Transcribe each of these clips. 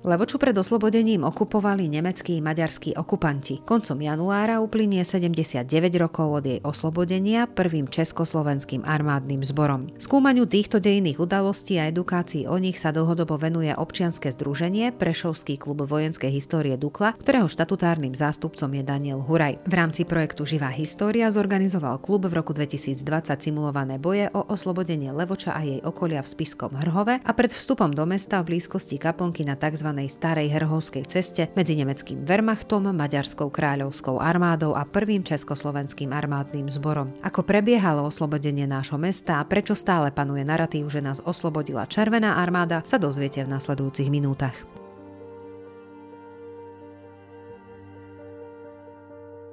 Levoču pred oslobodením okupovali nemeckí maďarskí okupanti. Koncom januára uplynie 79 rokov od jej oslobodenia prvým československým armádnym zborom. Skúmaniu týchto dejných udalostí a edukácií o nich sa dlhodobo venuje občianske združenie Prešovský klub vojenskej histórie Dukla, ktorého štatutárnym zástupcom je Daniel Huraj. V rámci projektu Živá história zorganizoval klub v roku 2020 simulované boje o oslobodenie Levoča a jej okolia v Spiskom Hrhove a pred vstupom do mesta v blízkosti kaplnky na tzv starej hrhovskej ceste medzi nemeckým Wehrmachtom, Maďarskou kráľovskou armádou a prvým československým armádnym zborom. Ako prebiehalo oslobodenie nášho mesta a prečo stále panuje narratív, že nás oslobodila Červená armáda, sa dozviete v nasledujúcich minútach.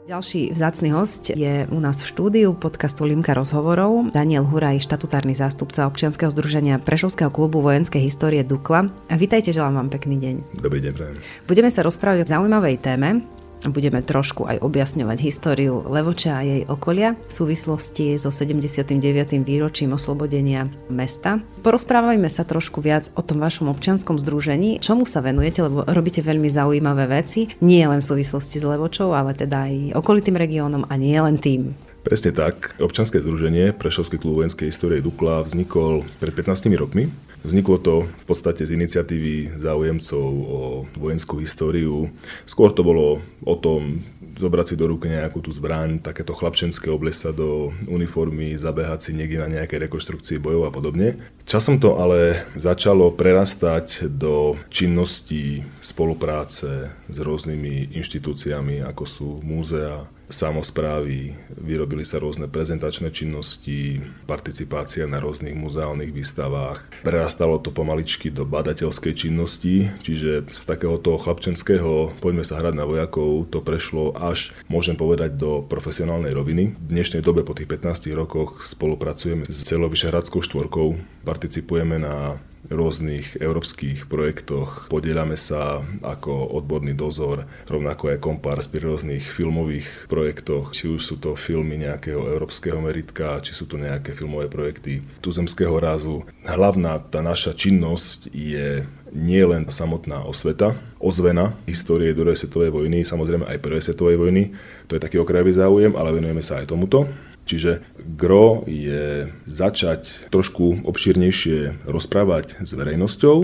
Ďalší vzácny host je u nás v štúdiu podcastu Limka rozhovorov Daniel Huraj, štatutárny zástupca občianskeho združenia Prešovského klubu vojenskej histórie Dukla. A vítajte, želám vám pekný deň. Dobrý deň, prajem. Budeme sa rozprávať o zaujímavej téme, budeme trošku aj objasňovať históriu Levoča a jej okolia v súvislosti so 79. výročím oslobodenia mesta. Porozprávajme sa trošku viac o tom vašom občianskom združení, čomu sa venujete, lebo robíte veľmi zaujímavé veci, nie len v súvislosti s Levočou, ale teda aj okolitým regiónom a nie len tým. Presne tak. Občanské združenie Prešovský klub vojenskej histórie Dukla vznikol pred 15 rokmi. Vzniklo to v podstate z iniciatívy záujemcov o vojenskú históriu. Skôr to bolo o tom zobrať si do ruky nejakú tú zbraň, takéto chlapčenské oblesa do uniformy, zabehať si niekde na nejaké rekonštrukcie bojov a podobne. Časom to ale začalo prerastať do činnosti spolupráce s rôznymi inštitúciami, ako sú múzea, samozprávy, vyrobili sa rôzne prezentačné činnosti, participácia na rôznych muzeálnych výstavách. Prerastalo to pomaličky do badateľskej činnosti, čiže z takéhoto chlapčenského poďme sa hrať na vojakov, to prešlo až, môžem povedať, do profesionálnej roviny. V dnešnej dobe po tých 15 rokoch spolupracujeme s celou Vyšehradskou štvorkou, participujeme na rôznych európskych projektoch. Podielame sa ako odborný dozor, rovnako aj kompárs pri rôznych filmových projektoch, či už sú to filmy nejakého európskeho meritka, či sú to nejaké filmové projekty tuzemského rázu. Hlavná tá naša činnosť je nie len samotná osveta, ozvena histórie druhej svetovej vojny, samozrejme aj prvej svetovej vojny, to je taký okrajový záujem, ale venujeme sa aj tomuto. Čiže gro je začať trošku obšírnejšie rozprávať s verejnosťou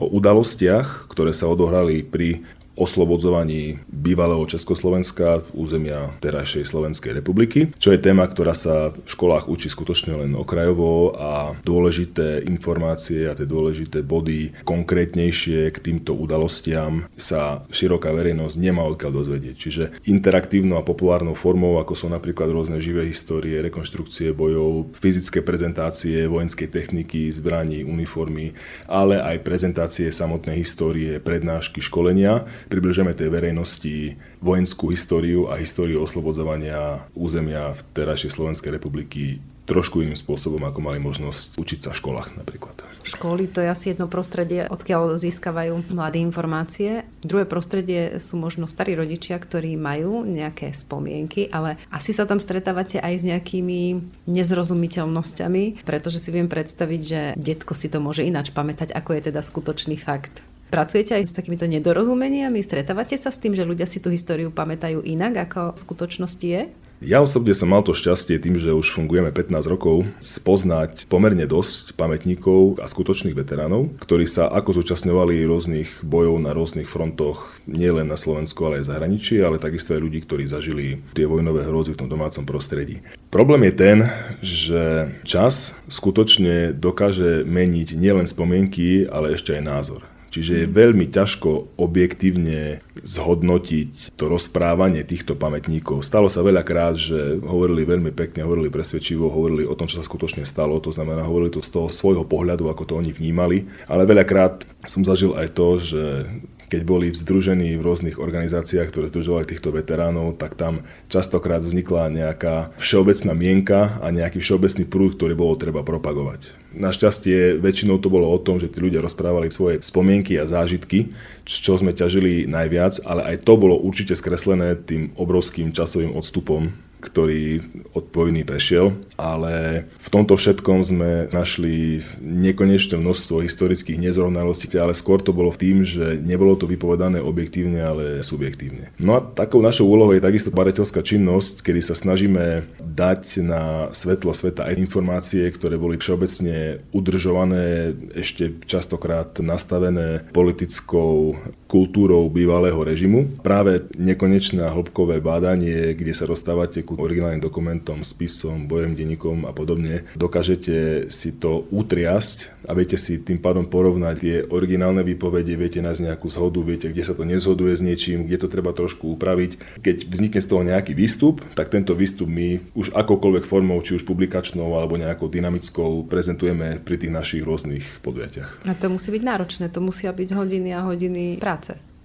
o udalostiach, ktoré sa odohrali pri oslobodzovaní bývalého Československa, územia terajšej Slovenskej republiky, čo je téma, ktorá sa v školách učí skutočne len okrajovo a dôležité informácie a tie dôležité body konkrétnejšie k týmto udalostiam sa široká verejnosť nemá odkiaľ dozvedieť. Čiže interaktívnou a populárnou formou, ako sú napríklad rôzne živé histórie, rekonštrukcie bojov, fyzické prezentácie vojenskej techniky, zbraní, uniformy, ale aj prezentácie samotnej histórie, prednášky, školenia, približujeme tej verejnosti vojenskú históriu a históriu oslobodzovania územia v terajšej Slovenskej republiky trošku iným spôsobom, ako mali možnosť učiť sa v školách napríklad. Školy to je asi jedno prostredie, odkiaľ získavajú mladé informácie. Druhé prostredie sú možno starí rodičia, ktorí majú nejaké spomienky, ale asi sa tam stretávate aj s nejakými nezrozumiteľnosťami, pretože si viem predstaviť, že detko si to môže ináč pamätať, ako je teda skutočný fakt. Pracujete aj s takýmito nedorozumeniami? Stretávate sa s tým, že ľudia si tú históriu pamätajú inak, ako v skutočnosti je? Ja osobne som mal to šťastie tým, že už fungujeme 15 rokov, spoznať pomerne dosť pamätníkov a skutočných veteránov, ktorí sa ako zúčastňovali rôznych bojov na rôznych frontoch, nielen na Slovensku, ale aj zahraničí, ale takisto aj ľudí, ktorí zažili tie vojnové hrôzy v tom domácom prostredí. Problém je ten, že čas skutočne dokáže meniť nielen spomienky, ale ešte aj názor. Čiže je veľmi ťažko objektívne zhodnotiť to rozprávanie týchto pamätníkov. Stalo sa veľakrát, že hovorili veľmi pekne, hovorili presvedčivo, hovorili o tom, čo sa skutočne stalo, to znamená, hovorili to z toho svojho pohľadu, ako to oni vnímali, ale veľakrát som zažil aj to, že keď boli združení v rôznych organizáciách, ktoré združovali týchto veteránov, tak tam častokrát vznikla nejaká všeobecná mienka a nejaký všeobecný prúd, ktorý bolo treba propagovať. Našťastie väčšinou to bolo o tom, že tí ľudia rozprávali svoje spomienky a zážitky, čo sme ťažili najviac, ale aj to bolo určite skreslené tým obrovským časovým odstupom ktorý od vojny prešiel, ale v tomto všetkom sme našli nekonečné množstvo historických nezrovnalostí, ale skôr to bolo tým, že nebolo to vypovedané objektívne, ale subjektívne. No a takou našou úlohou je takisto badateľská činnosť, kedy sa snažíme dať na svetlo sveta aj informácie, ktoré boli všeobecne udržované, ešte častokrát nastavené politickou kultúrou bývalého režimu. Práve nekonečné hĺbkové bádanie, kde sa dostávate ku originálnym dokumentom, spisom, bojem, denníkom a podobne, dokážete si to utriasť a viete si tým pádom porovnať tie originálne výpovede, viete nájsť nejakú zhodu, viete, kde sa to nezhoduje s niečím, kde to treba trošku upraviť. Keď vznikne z toho nejaký výstup, tak tento výstup my už akokoľvek formou, či už publikačnou alebo nejakou dynamickou prezentujeme pri tých našich rôznych podujatiach. A to musí byť náročné, to musia byť hodiny a hodiny práce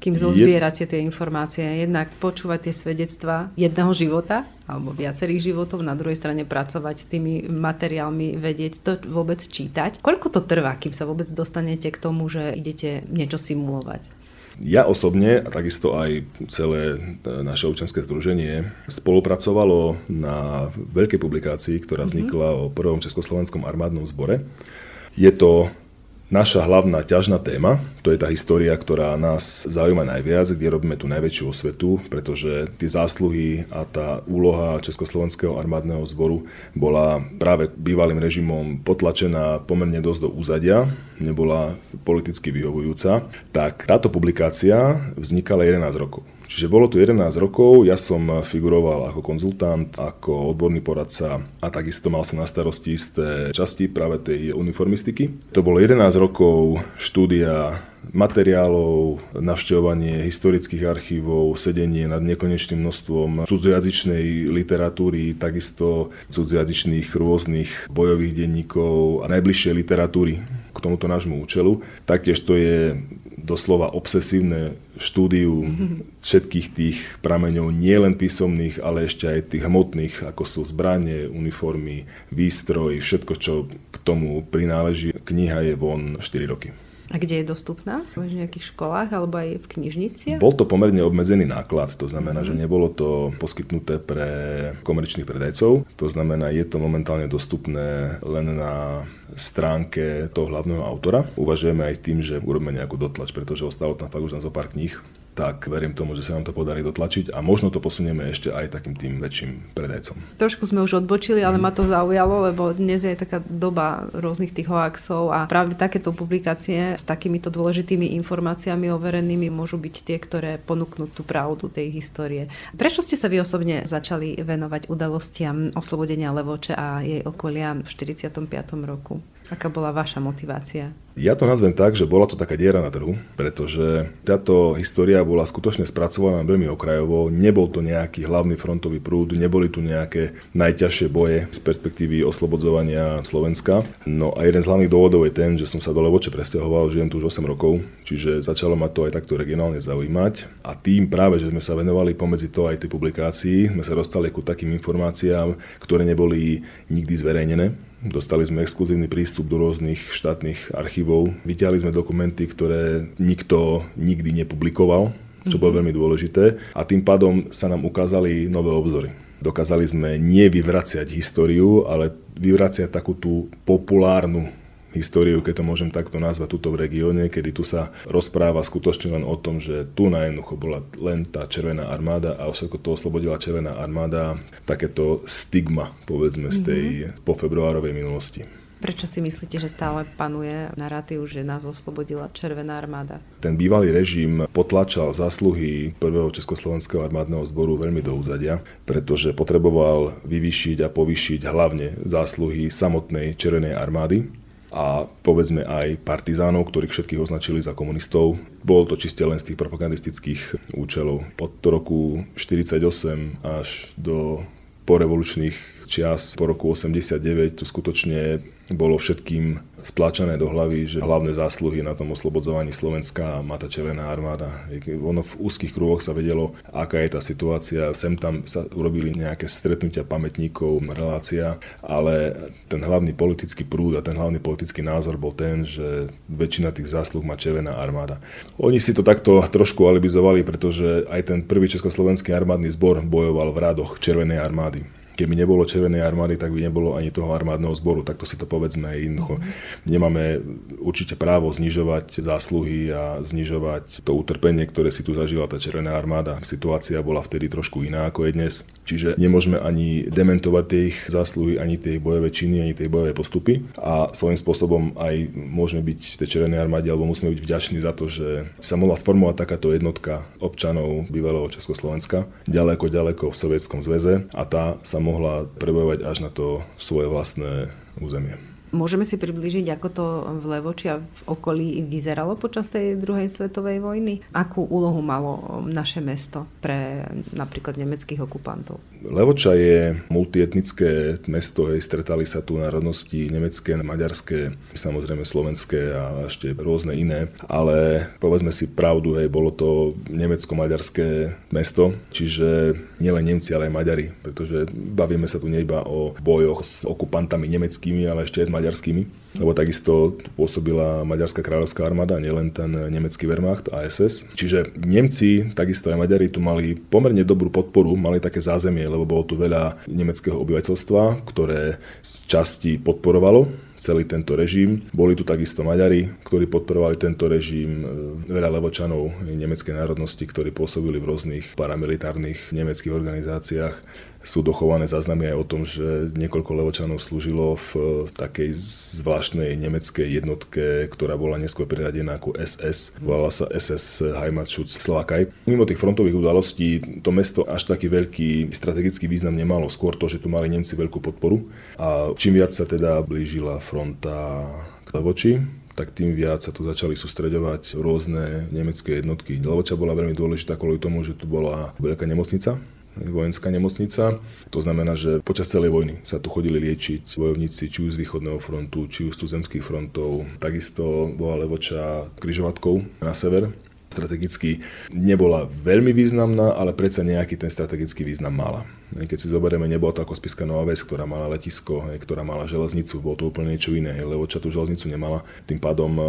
kým zozbierate tie informácie. Jednak počúvať tie svedectva jedného života alebo viacerých životov, na druhej strane pracovať s tými materiálmi, vedieť to vôbec čítať. Koľko to trvá, kým sa vôbec dostanete k tomu, že idete niečo simulovať? Ja osobne a takisto aj celé naše občanské združenie spolupracovalo na veľkej publikácii, ktorá mhm. vznikla mm-hmm. o prvom československom armádnom zbore. Je to Naša hlavná ťažná téma, to je tá história, ktorá nás zaujíma najviac, kde robíme tú najväčšiu osvetu, pretože tie zásluhy a tá úloha Československého armádneho zboru bola práve bývalým režimom potlačená pomerne dosť do úzadia, nebola politicky vyhovujúca, tak táto publikácia vznikala 11 rokov. Čiže bolo tu 11 rokov, ja som figuroval ako konzultant, ako odborný poradca a takisto mal som na starosti isté časti práve tej uniformistiky. To bolo 11 rokov štúdia materiálov, navštevovanie historických archívov, sedenie nad nekonečným množstvom cudzojazyčnej literatúry, takisto cudzojazyčných rôznych bojových denníkov a najbližšej literatúry k tomuto nášmu účelu. Taktiež to je doslova obsesívne štúdiu všetkých tých prameňov, nie len písomných, ale ešte aj tých hmotných, ako sú zbranie, uniformy, výstroj, všetko, čo k tomu prináleží. Kniha je von 4 roky. A kde je dostupná? V nejakých školách alebo aj v knižniciach? Bol to pomerne obmedzený náklad, to znamená, že nebolo to poskytnuté pre komerčných predajcov. To znamená, je to momentálne dostupné len na stránke toho hlavného autora. Uvažujeme aj tým, že urobíme nejakú dotlač, pretože ostalo tam fakt už na zo pár kníh tak verím tomu, že sa nám to podarí dotlačiť a možno to posunieme ešte aj takým tým väčším predajcom. Trošku sme už odbočili, ale ma to zaujalo, lebo dnes je taká doba rôznych tých hoaxov a práve takéto publikácie s takýmito dôležitými informáciami overenými môžu byť tie, ktoré ponúknú tú pravdu tej histórie. Prečo ste sa vy osobne začali venovať udalostiam oslobodenia Levoče a jej okolia v 45. roku? Aká bola vaša motivácia? Ja to nazvem tak, že bola to taká diera na trhu, pretože táto história bola skutočne spracovaná veľmi okrajovo, nebol to nejaký hlavný frontový prúd, neboli tu nejaké najťažšie boje z perspektívy oslobodzovania Slovenska. No a jeden z hlavných dôvodov je ten, že som sa do Levoče presťahoval, žijem tu už 8 rokov, čiže začalo ma to aj takto regionálne zaujímať a tým práve, že sme sa venovali pomedzi to aj tej publikácii, sme sa dostali ku takým informáciám, ktoré neboli nikdy zverejnené Dostali sme exkluzívny prístup do rôznych štátnych archívov. Vyťahli sme dokumenty, ktoré nikto nikdy nepublikoval, čo bolo mhm. veľmi dôležité. A tým pádom sa nám ukázali nové obzory. Dokázali sme nie vyvraciať históriu, ale vyvraciať takú tú populárnu históriu, keď to môžem takto nazvať, tuto v regióne, kedy tu sa rozpráva skutočne len o tom, že tu na jednoducho bola len tá Červená armáda a všetko to oslobodila Červená armáda, takéto stigma, povedzme, z tej mm-hmm. po februárovej minulosti. Prečo si myslíte, že stále panuje narratív, že nás oslobodila Červená armáda? Ten bývalý režim potlačal zásluhy prvého Československého armádneho zboru veľmi do úzadia, pretože potreboval vyvyšiť a povyšiť hlavne zásluhy samotnej Červenej armády a povedzme aj partizánov, ktorých všetkých označili za komunistov. Bolo to čiste len z tých propagandistických účelov. Od roku 1948 až do porevolučných čias po roku 89 to skutočne bolo všetkým vtlačené do hlavy, že hlavné zásluhy na tom oslobodzovaní Slovenska má tá Červená armáda. Ono v úzkých kruhoch sa vedelo, aká je tá situácia. Sem tam sa urobili nejaké stretnutia pamätníkov, relácia, ale ten hlavný politický prúd a ten hlavný politický názor bol ten, že väčšina tých zásluh má Červená armáda. Oni si to takto trošku alibizovali, pretože aj ten prvý československý armádny zbor bojoval v radoch Červenej armády keby nebolo Červenej armády, tak by nebolo ani toho armádneho zboru. Takto si to povedzme jednoducho. Nemáme určite právo znižovať zásluhy a znižovať to utrpenie, ktoré si tu zažila tá Červená armáda. Situácia bola vtedy trošku iná ako je dnes. Čiže nemôžeme ani dementovať tie ich zásluhy, ani tie bojové činy, ani tie bojové postupy. A svojím spôsobom aj môžeme byť tej Červenej armáde, alebo musíme byť vďační za to, že sa mohla sformovať takáto jednotka občanov bývalého Československa ďaleko, ďaleko v Sovietskom zväze a tá sa mohla prebojovať až na to svoje vlastné územie. Môžeme si približiť, ako to v Levoči a v okolí vyzeralo počas tej druhej svetovej vojny? Akú úlohu malo naše mesto pre napríklad nemeckých okupantov? Levoča je multietnické mesto, hej, stretali sa tu národnosti nemecké, maďarské, samozrejme slovenské a ešte rôzne iné, ale povedzme si pravdu, hej, bolo to nemecko-maďarské mesto, čiže nielen Nemci, ale aj Maďari, pretože bavíme sa tu nie iba o bojoch s okupantami nemeckými, ale ešte aj s maďarskými, lebo takisto pôsobila maďarská kráľovská armáda, nielen ten nemecký Wehrmacht a. Čiže Nemci, takisto aj Maďari tu mali pomerne dobrú podporu, mali také zázemie, lebo bolo tu veľa nemeckého obyvateľstva, ktoré z časti podporovalo celý tento režim. Boli tu takisto Maďari, ktorí podporovali tento režim, veľa levočanov nemeckej národnosti, ktorí pôsobili v rôznych paramilitárnych nemeckých organizáciách sú dochované záznamy aj o tom, že niekoľko levočanov slúžilo v takej zvláštnej nemeckej jednotke, ktorá bola neskôr priradená ako SS. Volala sa SS Heimatschutz Slowakei. Mimo tých frontových udalostí to mesto až taký veľký strategický význam nemalo. Skôr to, že tu mali Nemci veľkú podporu. A čím viac sa teda blížila fronta k Levoči, tak tým viac sa tu začali sústreďovať rôzne nemecké jednotky. Levoča bola veľmi dôležitá kvôli tomu, že tu bola veľká nemocnica, vojenská nemocnica. To znamená, že počas celej vojny sa tu chodili liečiť bojovníci či už z východného frontu, či už z zemských frontov. Takisto bola Levoča križovatkou na sever strategicky nebola veľmi významná, ale predsa nejaký ten strategický význam mala. Keď si zoberieme, nebola to ako Spiska Nová Ves, ktorá mala letisko, ktorá mala železnicu, bolo to úplne niečo iné. Levoča tú železnicu nemala, tým pádom e,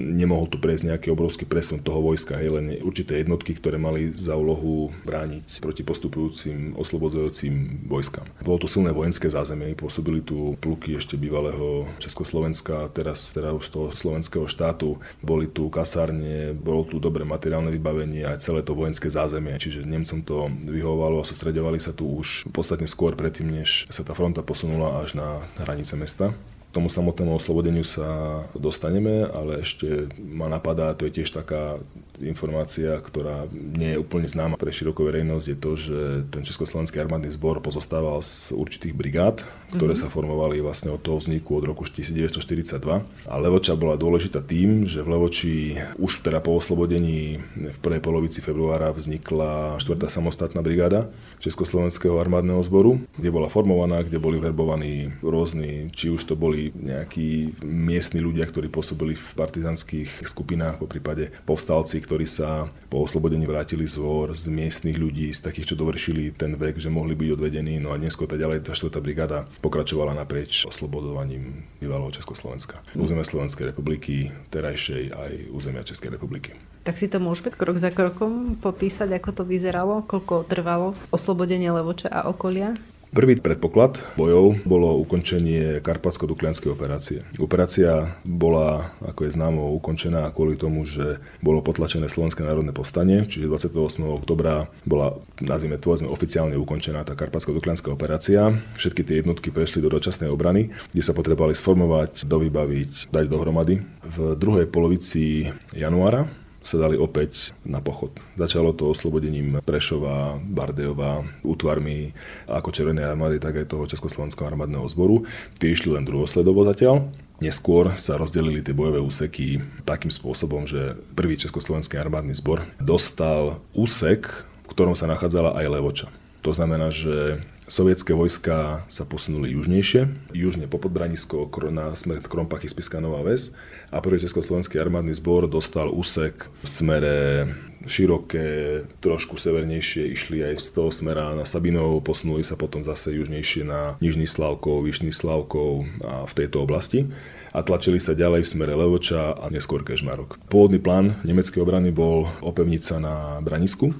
nemohol tu prejsť nejaký obrovský presun toho vojska, hej, len určité jednotky, ktoré mali za úlohu brániť proti postupujúcim, oslobodzujúcim vojskám. Bolo tu silné vojenské zázemie, pôsobili tu pluky ešte bývalého Československa, teraz teda už toho slovenského štátu, boli tu kasárne, bolo tu dobré materiálne vybavenie a celé to vojenské zázemie, čiže Nemcom to vyhovovalo a sústredovali sa tu už podstatne skôr predtým, než sa tá fronta posunula až na hranice mesta. Tomu samotnému oslobodeniu sa dostaneme, ale ešte ma napadá, to je tiež taká informácia, ktorá nie je úplne známa pre širokú verejnosť, je to, že ten Československý armádny zbor pozostával z určitých brigád, ktoré mm-hmm. sa formovali vlastne od toho vzniku od roku 1942. A Levoča bola dôležitá tým, že v Levoči už teda po oslobodení v prvej polovici februára vznikla 4. samostatná brigáda Československého armádneho zboru, kde bola formovaná, kde boli verbovaní rôzni, či už to boli nejakí miestni ľudia, ktorí pôsobili v partizanských skupinách, po prípade povstalci, ktorí sa po oslobodení vrátili z vor, z miestnych ľudí, z takých, čo dovršili ten vek, že mohli byť odvedení. No a neskôr tá ďalej tá 4. brigáda pokračovala naprieč oslobodovaním bývalého Československa. Územia Slovenskej republiky, terajšej aj územia Českej republiky. Tak si to môžeme krok za krokom popísať, ako to vyzeralo, koľko trvalo oslobodenie Levoča a okolia? Prvý predpoklad bojov bolo ukončenie Karpatsko-Duklianskej operácie. Operácia bola, ako je známo, ukončená kvôli tomu, že bolo potlačené Slovenské národné povstanie, čiže 28. oktobra bola, nazvime to, oficiálne ukončená tá Karpatsko-Duklianská operácia. Všetky tie jednotky prešli do dočasnej obrany, kde sa potrebovali sformovať, dovybaviť, dať dohromady. V druhej polovici januára sa dali opäť na pochod. Začalo to oslobodením Prešova, Bardejova, útvarmi ako Červenej armády, tak aj toho Československého armádneho zboru. Tie išli len druhosledovo zatiaľ. Neskôr sa rozdelili tie bojové úseky takým spôsobom, že prvý Československý armádny zbor dostal úsek, v ktorom sa nachádzala aj Levoča. To znamená, že Sovietské vojska sa posunuli južnejšie, južne po Podbranisko na smer Krompachy Spiska Nová Ves. A prvý Československý armádny zbor dostal úsek v smere široké, trošku severnejšie išli aj z toho smera na Sabinov, posunuli sa potom zase južnejšie na Nižný Slavkov, Vyšný Slavkov a v tejto oblasti. A tlačili sa ďalej v smere Levoča a neskôr Kežmarok. Pôvodný plán nemeckej obrany bol opevniť sa na Branisku,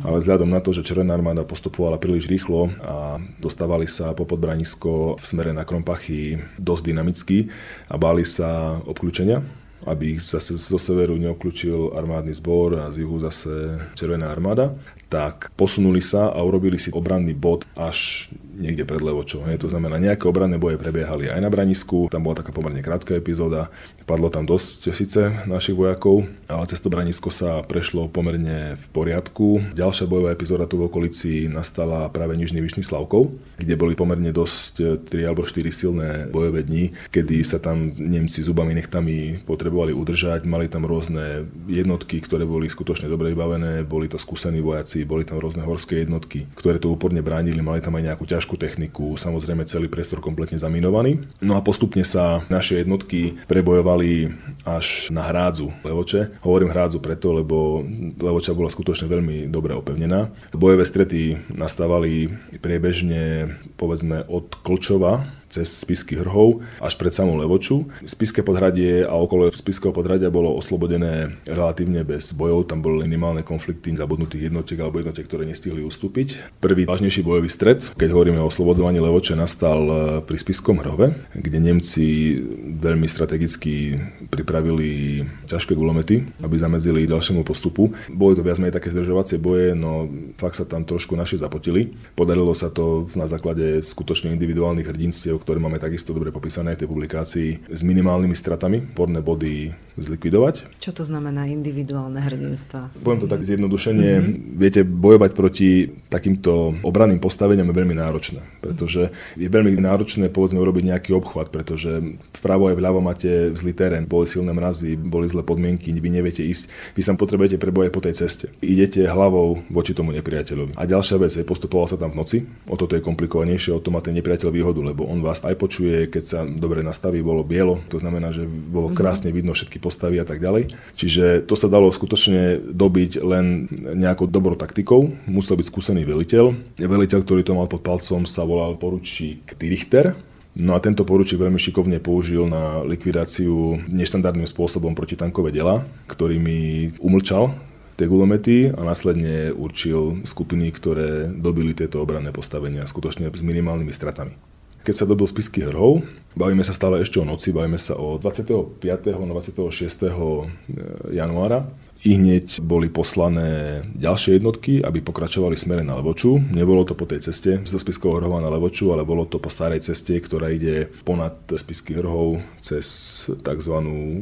ale vzhľadom na to, že Červená armáda postupovala príliš rýchlo a dostávali sa po podbranisko v smere na Krompachy dosť dynamicky a báli sa obklúčenia, aby ich zase zo severu neokľúčil armádny zbor a z juhu zase Červená armáda, tak posunuli sa a urobili si obranný bod až niekde pred Levočou. To znamená, nejaké obranné boje prebiehali aj na Branisku, tam bola taká pomerne krátka epizóda, padlo tam dosť síce našich vojakov, ale cez to Branisko sa prešlo pomerne v poriadku. Ďalšia bojová epizóda tu v okolici nastala práve Nižný Vyšný Slavkov, kde boli pomerne dosť 3 alebo 4 silné bojové dni, kedy sa tam Nemci zubami nechtami potrebovali udržať, mali tam rôzne jednotky, ktoré boli skutočne dobre vybavené, boli to skúsení vojaci, boli tam rôzne horské jednotky, ktoré to úporne bránili, mali tam aj nejakú ťažkú techniku, samozrejme celý priestor kompletne zaminovaný. No a postupne sa naše jednotky prebojovali až na hrádzu Levoče. Hovorím hrádzu preto, lebo Levoča bola skutočne veľmi dobre opevnená. Bojové strety nastávali priebežne povedzme od Klčova cez Spisky hrhov až pred samú Levoču. Spiske podhradie a okolo Spiského podhradia bolo oslobodené relatívne bez bojov, tam boli minimálne konflikty zabudnutých jednotiek alebo jednotiek, ktoré nestihli ustúpiť. Prvý vážnejší bojový stred, keď hovoríme o oslobodzovaní Levoče, nastal e, pri Spiskom hrove, kde Nemci veľmi strategicky pripravili ťažké gulomety, aby zamedzili ďalšiemu postupu. Boli to viac menej také zdržovacie boje, no fakt sa tam trošku naši zapotili. Podarilo sa to na základe skutočne individuálnych hrdinstiev, ktoré máme takisto dobre popísané v tej publikácii, s minimálnymi stratami, porné body zlikvidovať. Čo to znamená individuálne hrdinstva? Poviem to tak zjednodušene. Mm-hmm. Viete, bojovať proti takýmto obranným postaveniam je veľmi náročné, pretože je veľmi náročné povedzme urobiť nejaký obchvat, pretože vpravo aj vľavo máte zlý terén, boli silné mrazy, boli zlé podmienky, vy neviete ísť, vy sa potrebujete prebojať po tej ceste. Idete hlavou voči tomu nepriateľovi. A ďalšia vec je, postupoval sa tam v noci, o toto je komplikovanejšie, o to má ten nepriateľ výhodu, lebo on vás aj počuje, keď sa dobre nastaví, bolo bielo, to znamená, že bolo mhm. krásne vidno všetky postavy a tak ďalej. Čiže to sa dalo skutočne dobiť len nejakou dobrou taktikou. Musel byť skúsený veliteľ. Veliteľ, ktorý to mal pod palcom, sa volal poručík Tirichter. No a tento poručík veľmi šikovne použil na likvidáciu neštandardným spôsobom protitankové dela, ktorými umlčal tie gulomety a následne určil skupiny, ktoré dobili tieto obranné postavenia skutočne s minimálnymi stratami keď sa dobil spisky hrhov. Bavíme sa stále ešte o noci, bavíme sa o 25. na 26. januára. I hneď boli poslané ďalšie jednotky, aby pokračovali smere na Levoču. Nebolo to po tej ceste zo Spiského hrhova na Levoču, ale bolo to po starej ceste, ktorá ide ponad Spisky hrhov cez tzv.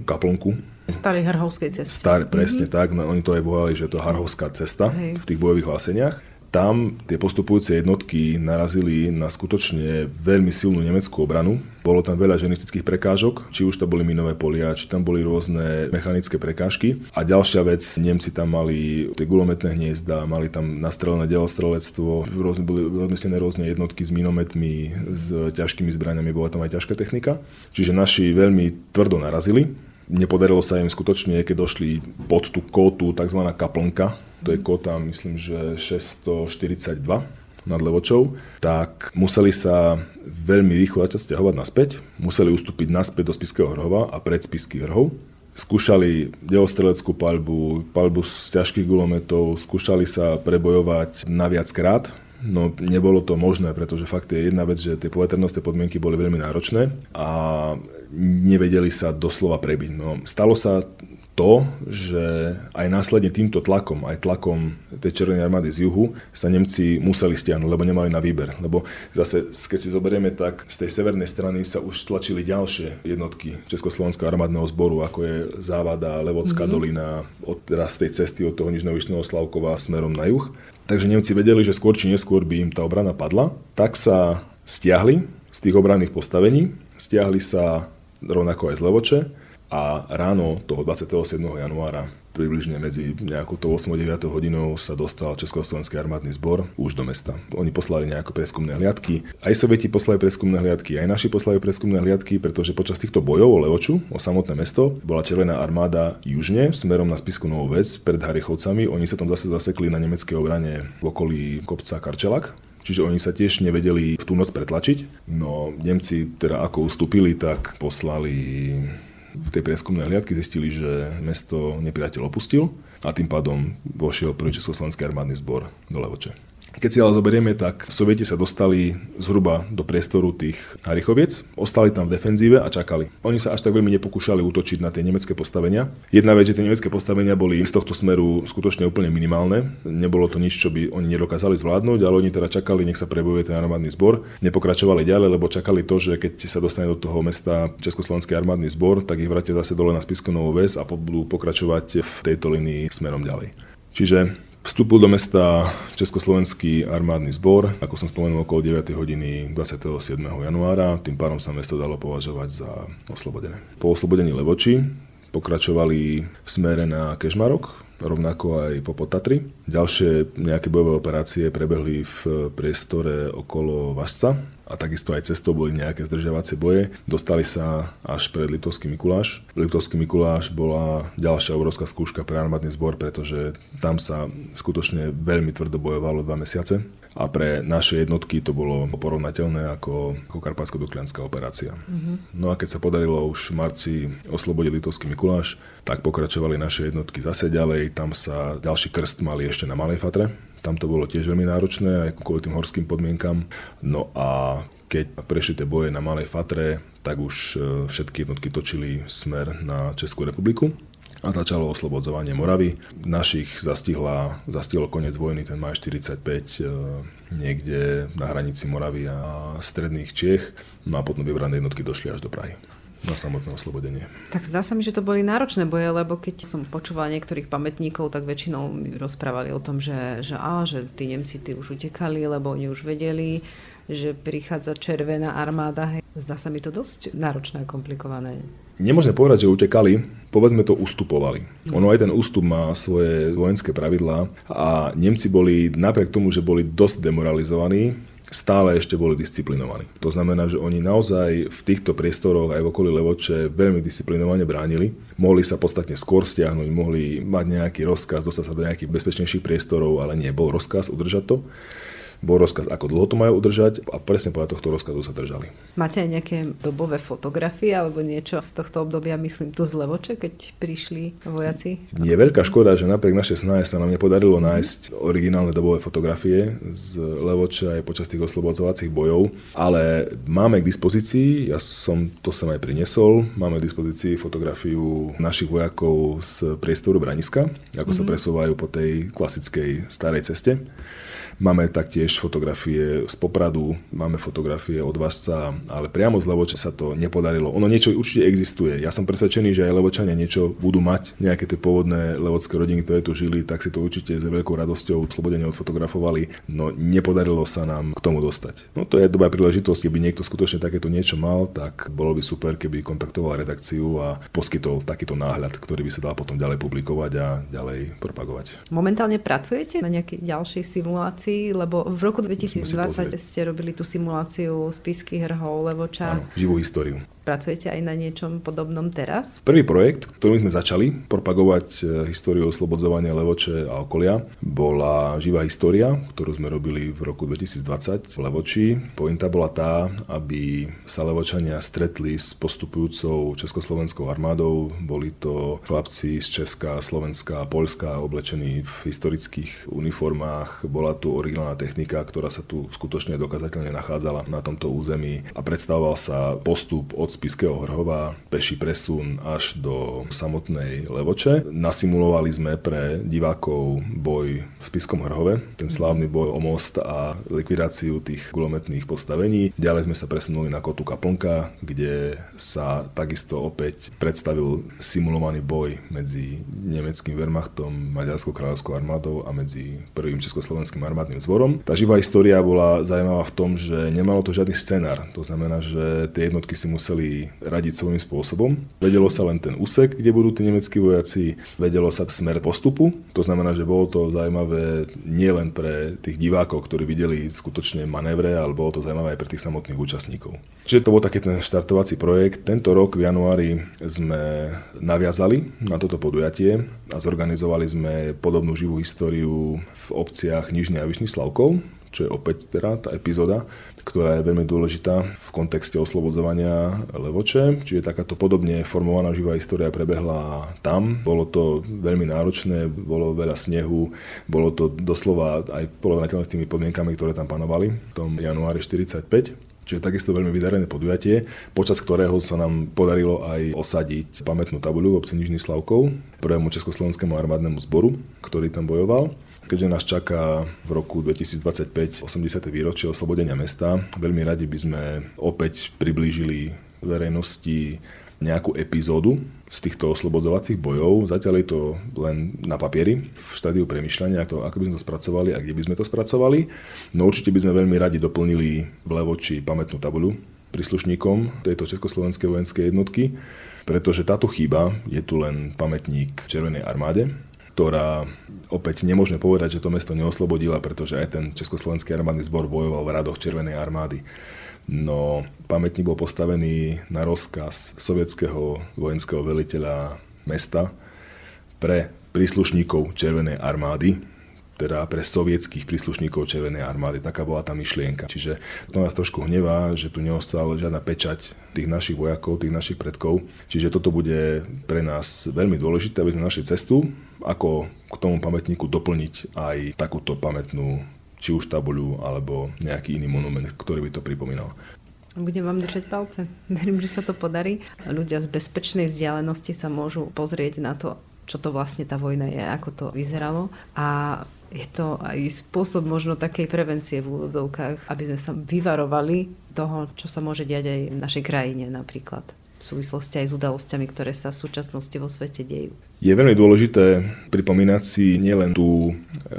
kaplnku. Starý hrhovskej cesty. Star, presne mm-hmm. tak, no, oni to aj volali, že je to Harhovská cesta Hej. v tých bojových hláseniach tam tie postupujúce jednotky narazili na skutočne veľmi silnú nemeckú obranu. Bolo tam veľa ženistických prekážok, či už to boli minové polia, či tam boli rôzne mechanické prekážky. A ďalšia vec, Nemci tam mali tie gulometné hniezda, mali tam nastrelené delostrelectvo, rôzne, boli rozmyslené rôzne jednotky s minometmi, s ťažkými zbraniami, bola tam aj ťažká technika. Čiže naši veľmi tvrdo narazili. Nepodarilo sa im skutočne, keď došli pod tú kótu, tzv. kaplnka, to je kota, myslím, že 642 nad Levočou, tak museli sa veľmi rýchlo začať stiahovať naspäť, museli ustúpiť naspäť do Spiského hrhova a pred Spiský hrhov. Skúšali delostreleckú palbu, palbu z ťažkých gulometov, skúšali sa prebojovať na viac krát, No nebolo to možné, pretože fakt je jedna vec, že tie poveternostné podmienky boli veľmi náročné a nevedeli sa doslova prebiť. No, stalo sa to, že aj následne týmto tlakom, aj tlakom tej Červenej armády z juhu, sa Nemci museli stiahnuť, lebo nemali na výber. Lebo zase, keď si zoberieme, tak z tej severnej strany sa už tlačili ďalšie jednotky Československého armádneho zboru, ako je Závada, Levocká mm-hmm. dolina, od teraz tej cesty od toho Nižného Slavkova smerom na juh. Takže Nemci vedeli, že skôr či neskôr by im tá obrana padla, tak sa stiahli z tých obranných postavení, stiahli sa rovnako aj z Levoče a ráno toho 27. januára približne medzi nejakou 8 9 hodinou sa dostal Československý armádny zbor už do mesta. Oni poslali nejaké preskumné hliadky. Aj Sovieti poslali preskumné hliadky, aj naši poslali preskumné hliadky, pretože počas týchto bojov o Levoču, o samotné mesto, bola Červená armáda južne smerom na spisku Novú Vec pred Harichovcami. Oni sa tam zase zasekli na nemeckej obrane v okolí kopca Karčelak Čiže oni sa tiež nevedeli v tú noc pretlačiť. No Nemci teda ako ustúpili, tak poslali tej prieskumnej hliadky zistili, že mesto nepriateľ opustil a tým pádom vošiel prvý Československý armádny zbor do Levoče. Keď si ale zoberieme, tak Sovieti sa dostali zhruba do priestoru tých Harichoviec, ostali tam v defenzíve a čakali. Oni sa až tak veľmi nepokúšali útočiť na tie nemecké postavenia. Jedna vec, že tie nemecké postavenia boli z tohto smeru skutočne úplne minimálne. Nebolo to nič, čo by oni nedokázali zvládnuť, ale oni teda čakali, nech sa prebojuje ten armádny zbor. Nepokračovali ďalej, lebo čakali to, že keď sa dostane do toho mesta Československý armádny zbor, tak ich vrátia zase dole na Spiskonovú väz a budú pokračovať v tejto linii smerom ďalej. Čiže Vstúpil do mesta Československý armádny zbor, ako som spomenul, okolo 9. hodiny 27. januára, tým pádom sa mesto dalo považovať za oslobodené. Po oslobodení Levoči pokračovali v smere na Kežmarok, rovnako aj po Potatri. Ďalšie nejaké bojové operácie prebehli v priestore okolo Vašca, a takisto aj cestou boli nejaké zdržiavacie boje. Dostali sa až pred Liptovský Mikuláš. Liptovský Mikuláš bola ďalšia obrovská skúška pre armádny zbor, pretože tam sa skutočne veľmi tvrdo bojovalo dva mesiace a pre naše jednotky to bolo porovnateľné ako, ako Karpatsko-Duklianská operácia. Mm-hmm. No a keď sa podarilo už v marci oslobodiť Litovský Mikuláš, tak pokračovali naše jednotky zase ďalej, tam sa ďalší krst mali ešte na Malej Fatre, tam to bolo tiež veľmi náročné, aj kvôli tým horským podmienkam. No a keď prešli tie boje na Malej Fatre, tak už e, všetky jednotky točili smer na Českú republiku a začalo oslobodzovanie Moravy. Našich zastihla, zastihlo koniec vojny, ten maj 45 e, niekde na hranici Moravy a stredných Čiech, no a potom vybrané jednotky došli až do Prahy na samotné oslobodenie. Tak zdá sa mi, že to boli náročné boje, lebo keď som počúvala niektorých pamätníkov, tak väčšinou mi rozprávali o tom, že, že, á, že tí Nemci tí už utekali, lebo oni už vedeli, že prichádza červená armáda. Hej. Zdá sa mi to dosť náročné a komplikované. Nemôžeme povedať, že utekali, povedzme to ustupovali. Ono aj ten ústup má svoje vojenské pravidlá a Nemci boli, napriek tomu, že boli dosť demoralizovaní, stále ešte boli disciplinovaní. To znamená, že oni naozaj v týchto priestoroch aj v okolí Levoče veľmi disciplinovane bránili. Mohli sa podstatne skôr stiahnuť, mohli mať nejaký rozkaz, dostať sa do nejakých bezpečnejších priestorov, ale nie, bol rozkaz udržať to bol rozkaz, ako dlho to majú udržať a presne podľa tohto rozkazu sa držali. Máte aj nejaké dobové fotografie alebo niečo z tohto obdobia, myslím, tu z Levoče, keď prišli vojaci? Je veľká škoda, že napriek našej snahe sa nám nepodarilo nájsť originálne dobové fotografie z Levoče aj počas tých oslobodzovacích bojov, ale máme k dispozícii, ja som to sem aj priniesol, máme k dispozícii fotografiu našich vojakov z priestoru Braniska, ako mm-hmm. sa mhm. presúvajú po tej klasickej starej ceste. Máme taktiež fotografie z Popradu, máme fotografie od Vasca, ale priamo z Levoče sa to nepodarilo. Ono niečo určite existuje. Ja som presvedčený, že aj Levočania niečo budú mať, nejaké tie pôvodné levocké rodiny, ktoré tu žili, tak si to určite s veľkou radosťou slobodene odfotografovali, no nepodarilo sa nám k tomu dostať. No to je dobrá príležitosť, keby niekto skutočne takéto niečo mal, tak bolo by super, keby kontaktoval redakciu a poskytol takýto náhľad, ktorý by sa dal potom ďalej publikovať a ďalej propagovať. Momentálne pracujete na nejakej ďalšej simulácii simulácii, lebo v roku 2020 ste robili tú simuláciu spisky hrhov Levoča. Áno, živú históriu. Pracujete aj na niečom podobnom teraz? Prvý projekt, ktorým sme začali propagovať e, históriu oslobodzovania Levoče a okolia, bola živá história, ktorú sme robili v roku 2020 v Levoči. Pointa bola tá, aby sa Levočania stretli s postupujúcou československou armádou. Boli to chlapci z Česka, Slovenska a Polska oblečení v historických uniformách. Bola tu originálna technika, ktorá sa tu skutočne dokazateľne nachádzala na tomto území a predstavoval sa postup od Spiského Hrhova peší presun až do samotnej Levoče. Nasimulovali sme pre divákov boj v Spiskom Hrhove, ten slávny boj o most a likvidáciu tých gulometných postavení. Ďalej sme sa presunuli na Kotu Kaplnka, kde sa takisto opäť predstavil simulovaný boj medzi nemeckým Wehrmachtom, Maďarskou kráľovskou armádou a medzi prvým československým armádnym zborom. Tá živá história bola zaujímavá v tom, že nemalo to žiadny scenár. To znamená, že tie jednotky si museli museli radiť svojím spôsobom. Vedelo sa len ten úsek, kde budú tí nemeckí vojaci, vedelo sa smer postupu, to znamená, že bolo to zaujímavé nielen pre tých divákov, ktorí videli skutočne manévre, ale bolo to zaujímavé aj pre tých samotných účastníkov. Čiže to bol taký ten štartovací projekt. Tento rok v januári sme naviazali na toto podujatie a zorganizovali sme podobnú živú históriu v obciach Nižný a Vyšný Slavkov, čo je opäť teda tá epizóda, ktorá je veľmi dôležitá v kontexte oslobodzovania Levoče. Čiže takáto podobne formovaná živá história prebehla tam. Bolo to veľmi náročné, bolo veľa snehu, bolo to doslova aj porovnateľné s tými podmienkami, ktoré tam panovali v tom januári 45. Čiže takisto veľmi vydarené podujatie, počas ktorého sa nám podarilo aj osadiť pamätnú tabuľu v obci Nižný Slavkov, prvému československému armádnemu zboru, ktorý tam bojoval keďže nás čaká v roku 2025 80. výročie oslobodenia mesta, veľmi radi by sme opäť priblížili verejnosti nejakú epizódu z týchto oslobodzovacích bojov. Zatiaľ je to len na papieri, v štádiu premyšľania, ako, ako by sme to spracovali a kde by sme to spracovali. No určite by sme veľmi radi doplnili v Levoči pamätnú tabuľu príslušníkom tejto Československej vojenskej jednotky, pretože táto chyba je tu len pamätník Červenej armáde, ktorá opäť nemôžeme povedať, že to mesto neoslobodila, pretože aj ten Československý armádny zbor bojoval v radoch Červenej armády. No pamätník bol postavený na rozkaz sovietského vojenského veliteľa mesta pre príslušníkov Červenej armády, teda pre sovietských príslušníkov Červenej armády. Taká bola tá myšlienka. Čiže to nás trošku hnevá, že tu neostal žiadna pečať tých našich vojakov, tých našich predkov. Čiže toto bude pre nás veľmi dôležité, aby sme našli cestu, ako k tomu pamätníku doplniť aj takúto pamätnú či už tabuľu, alebo nejaký iný monument, ktorý by to pripomínal. Budem vám držať palce. Verím, že sa to podarí. Ľudia z bezpečnej vzdialenosti sa môžu pozrieť na to, čo to vlastne tá vojna je, ako to vyzeralo. A je to aj spôsob možno takej prevencie v úvodzovkách, aby sme sa vyvarovali toho, čo sa môže diať aj v našej krajine napríklad v súvislosti aj s udalosťami, ktoré sa v súčasnosti vo svete dejú. Je veľmi dôležité pripomínať si nielen tú e,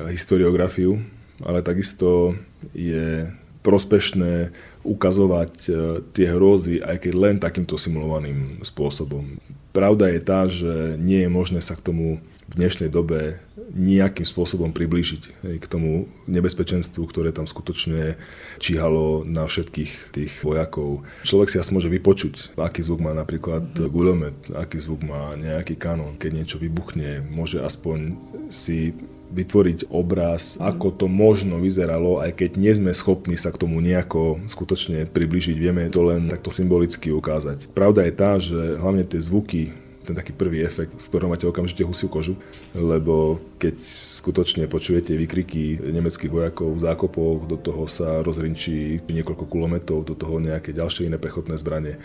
historiografiu, ale takisto je prospešné ukazovať e, tie hrôzy, aj keď len takýmto simulovaným spôsobom. Pravda je tá, že nie je možné sa k tomu v dnešnej dobe nejakým spôsobom priblížiť k tomu nebezpečenstvu, ktoré tam skutočne číhalo na všetkých tých vojakov. Človek si asi môže vypočuť, aký zvuk má napríklad mhm. guľomet, aký zvuk má nejaký kanón. Keď niečo vybuchne, môže aspoň si vytvoriť obraz, ako to možno vyzeralo, aj keď nie sme schopní sa k tomu nejako skutočne približiť, vieme to len takto symbolicky ukázať. Pravda je tá, že hlavne tie zvuky ten taký prvý efekt, z ktorého máte okamžite husiu kožu, lebo keď skutočne počujete výkriky nemeckých vojakov v zákopoch, do toho sa rozrinčí niekoľko kulometov, do toho nejaké ďalšie iné pechotné zbranie.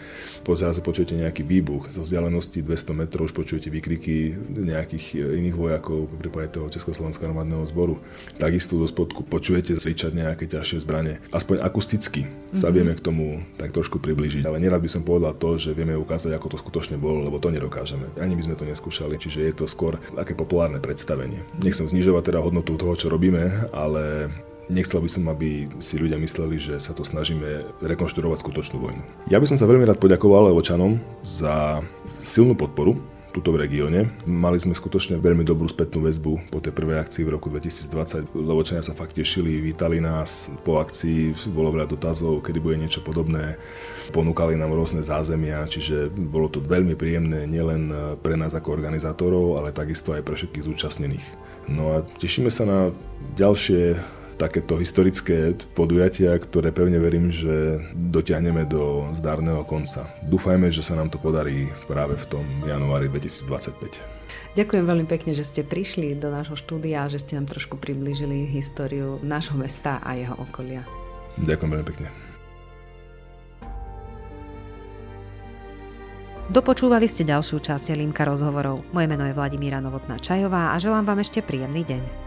Zrazu počujete nejaký výbuch, zo vzdialenosti 200 metrov už počujete výkriky nejakých iných vojakov, prípade toho Československého armádneho zboru. Takisto zo spodku počujete zričať nejaké ťažšie zbranie. Aspoň akusticky sa mhm. vieme k tomu tak trošku približiť. Ale nerad by som povedal to, že vieme ukázať, ako to skutočne bolo, lebo to nedokážeme. Ani by sme to neskúšali, čiže je to skôr také populárne predstavenie. Nechcem znižovať teda hodnotu toho, čo robíme, ale Nechcel by som, aby si ľudia mysleli, že sa to snažíme rekonštruovať skutočnú vojnu. Ja by som sa veľmi rád poďakoval Levočanom za silnú podporu tuto v regióne. Mali sme skutočne veľmi dobrú spätnú väzbu po tej prvej akcii v roku 2020. Levočania sa fakt tešili, vítali nás. Po akcii bolo veľa dotazov, kedy bude niečo podobné. Ponúkali nám rôzne zázemia, čiže bolo to veľmi príjemné nielen pre nás ako organizátorov, ale takisto aj pre všetkých zúčastnených. No a tešíme sa na ďalšie takéto historické podujatia, ktoré pevne verím, že dotiahneme do zdárneho konca. Dúfajme, že sa nám to podarí práve v tom januári 2025. Ďakujem veľmi pekne, že ste prišli do nášho štúdia a že ste nám trošku priblížili históriu nášho mesta a jeho okolia. Ďakujem veľmi pekne. Dopočúvali ste ďalšiu časť Limka rozhovorov. Moje meno je Vladimíra Novotná Čajová a želám vám ešte príjemný deň.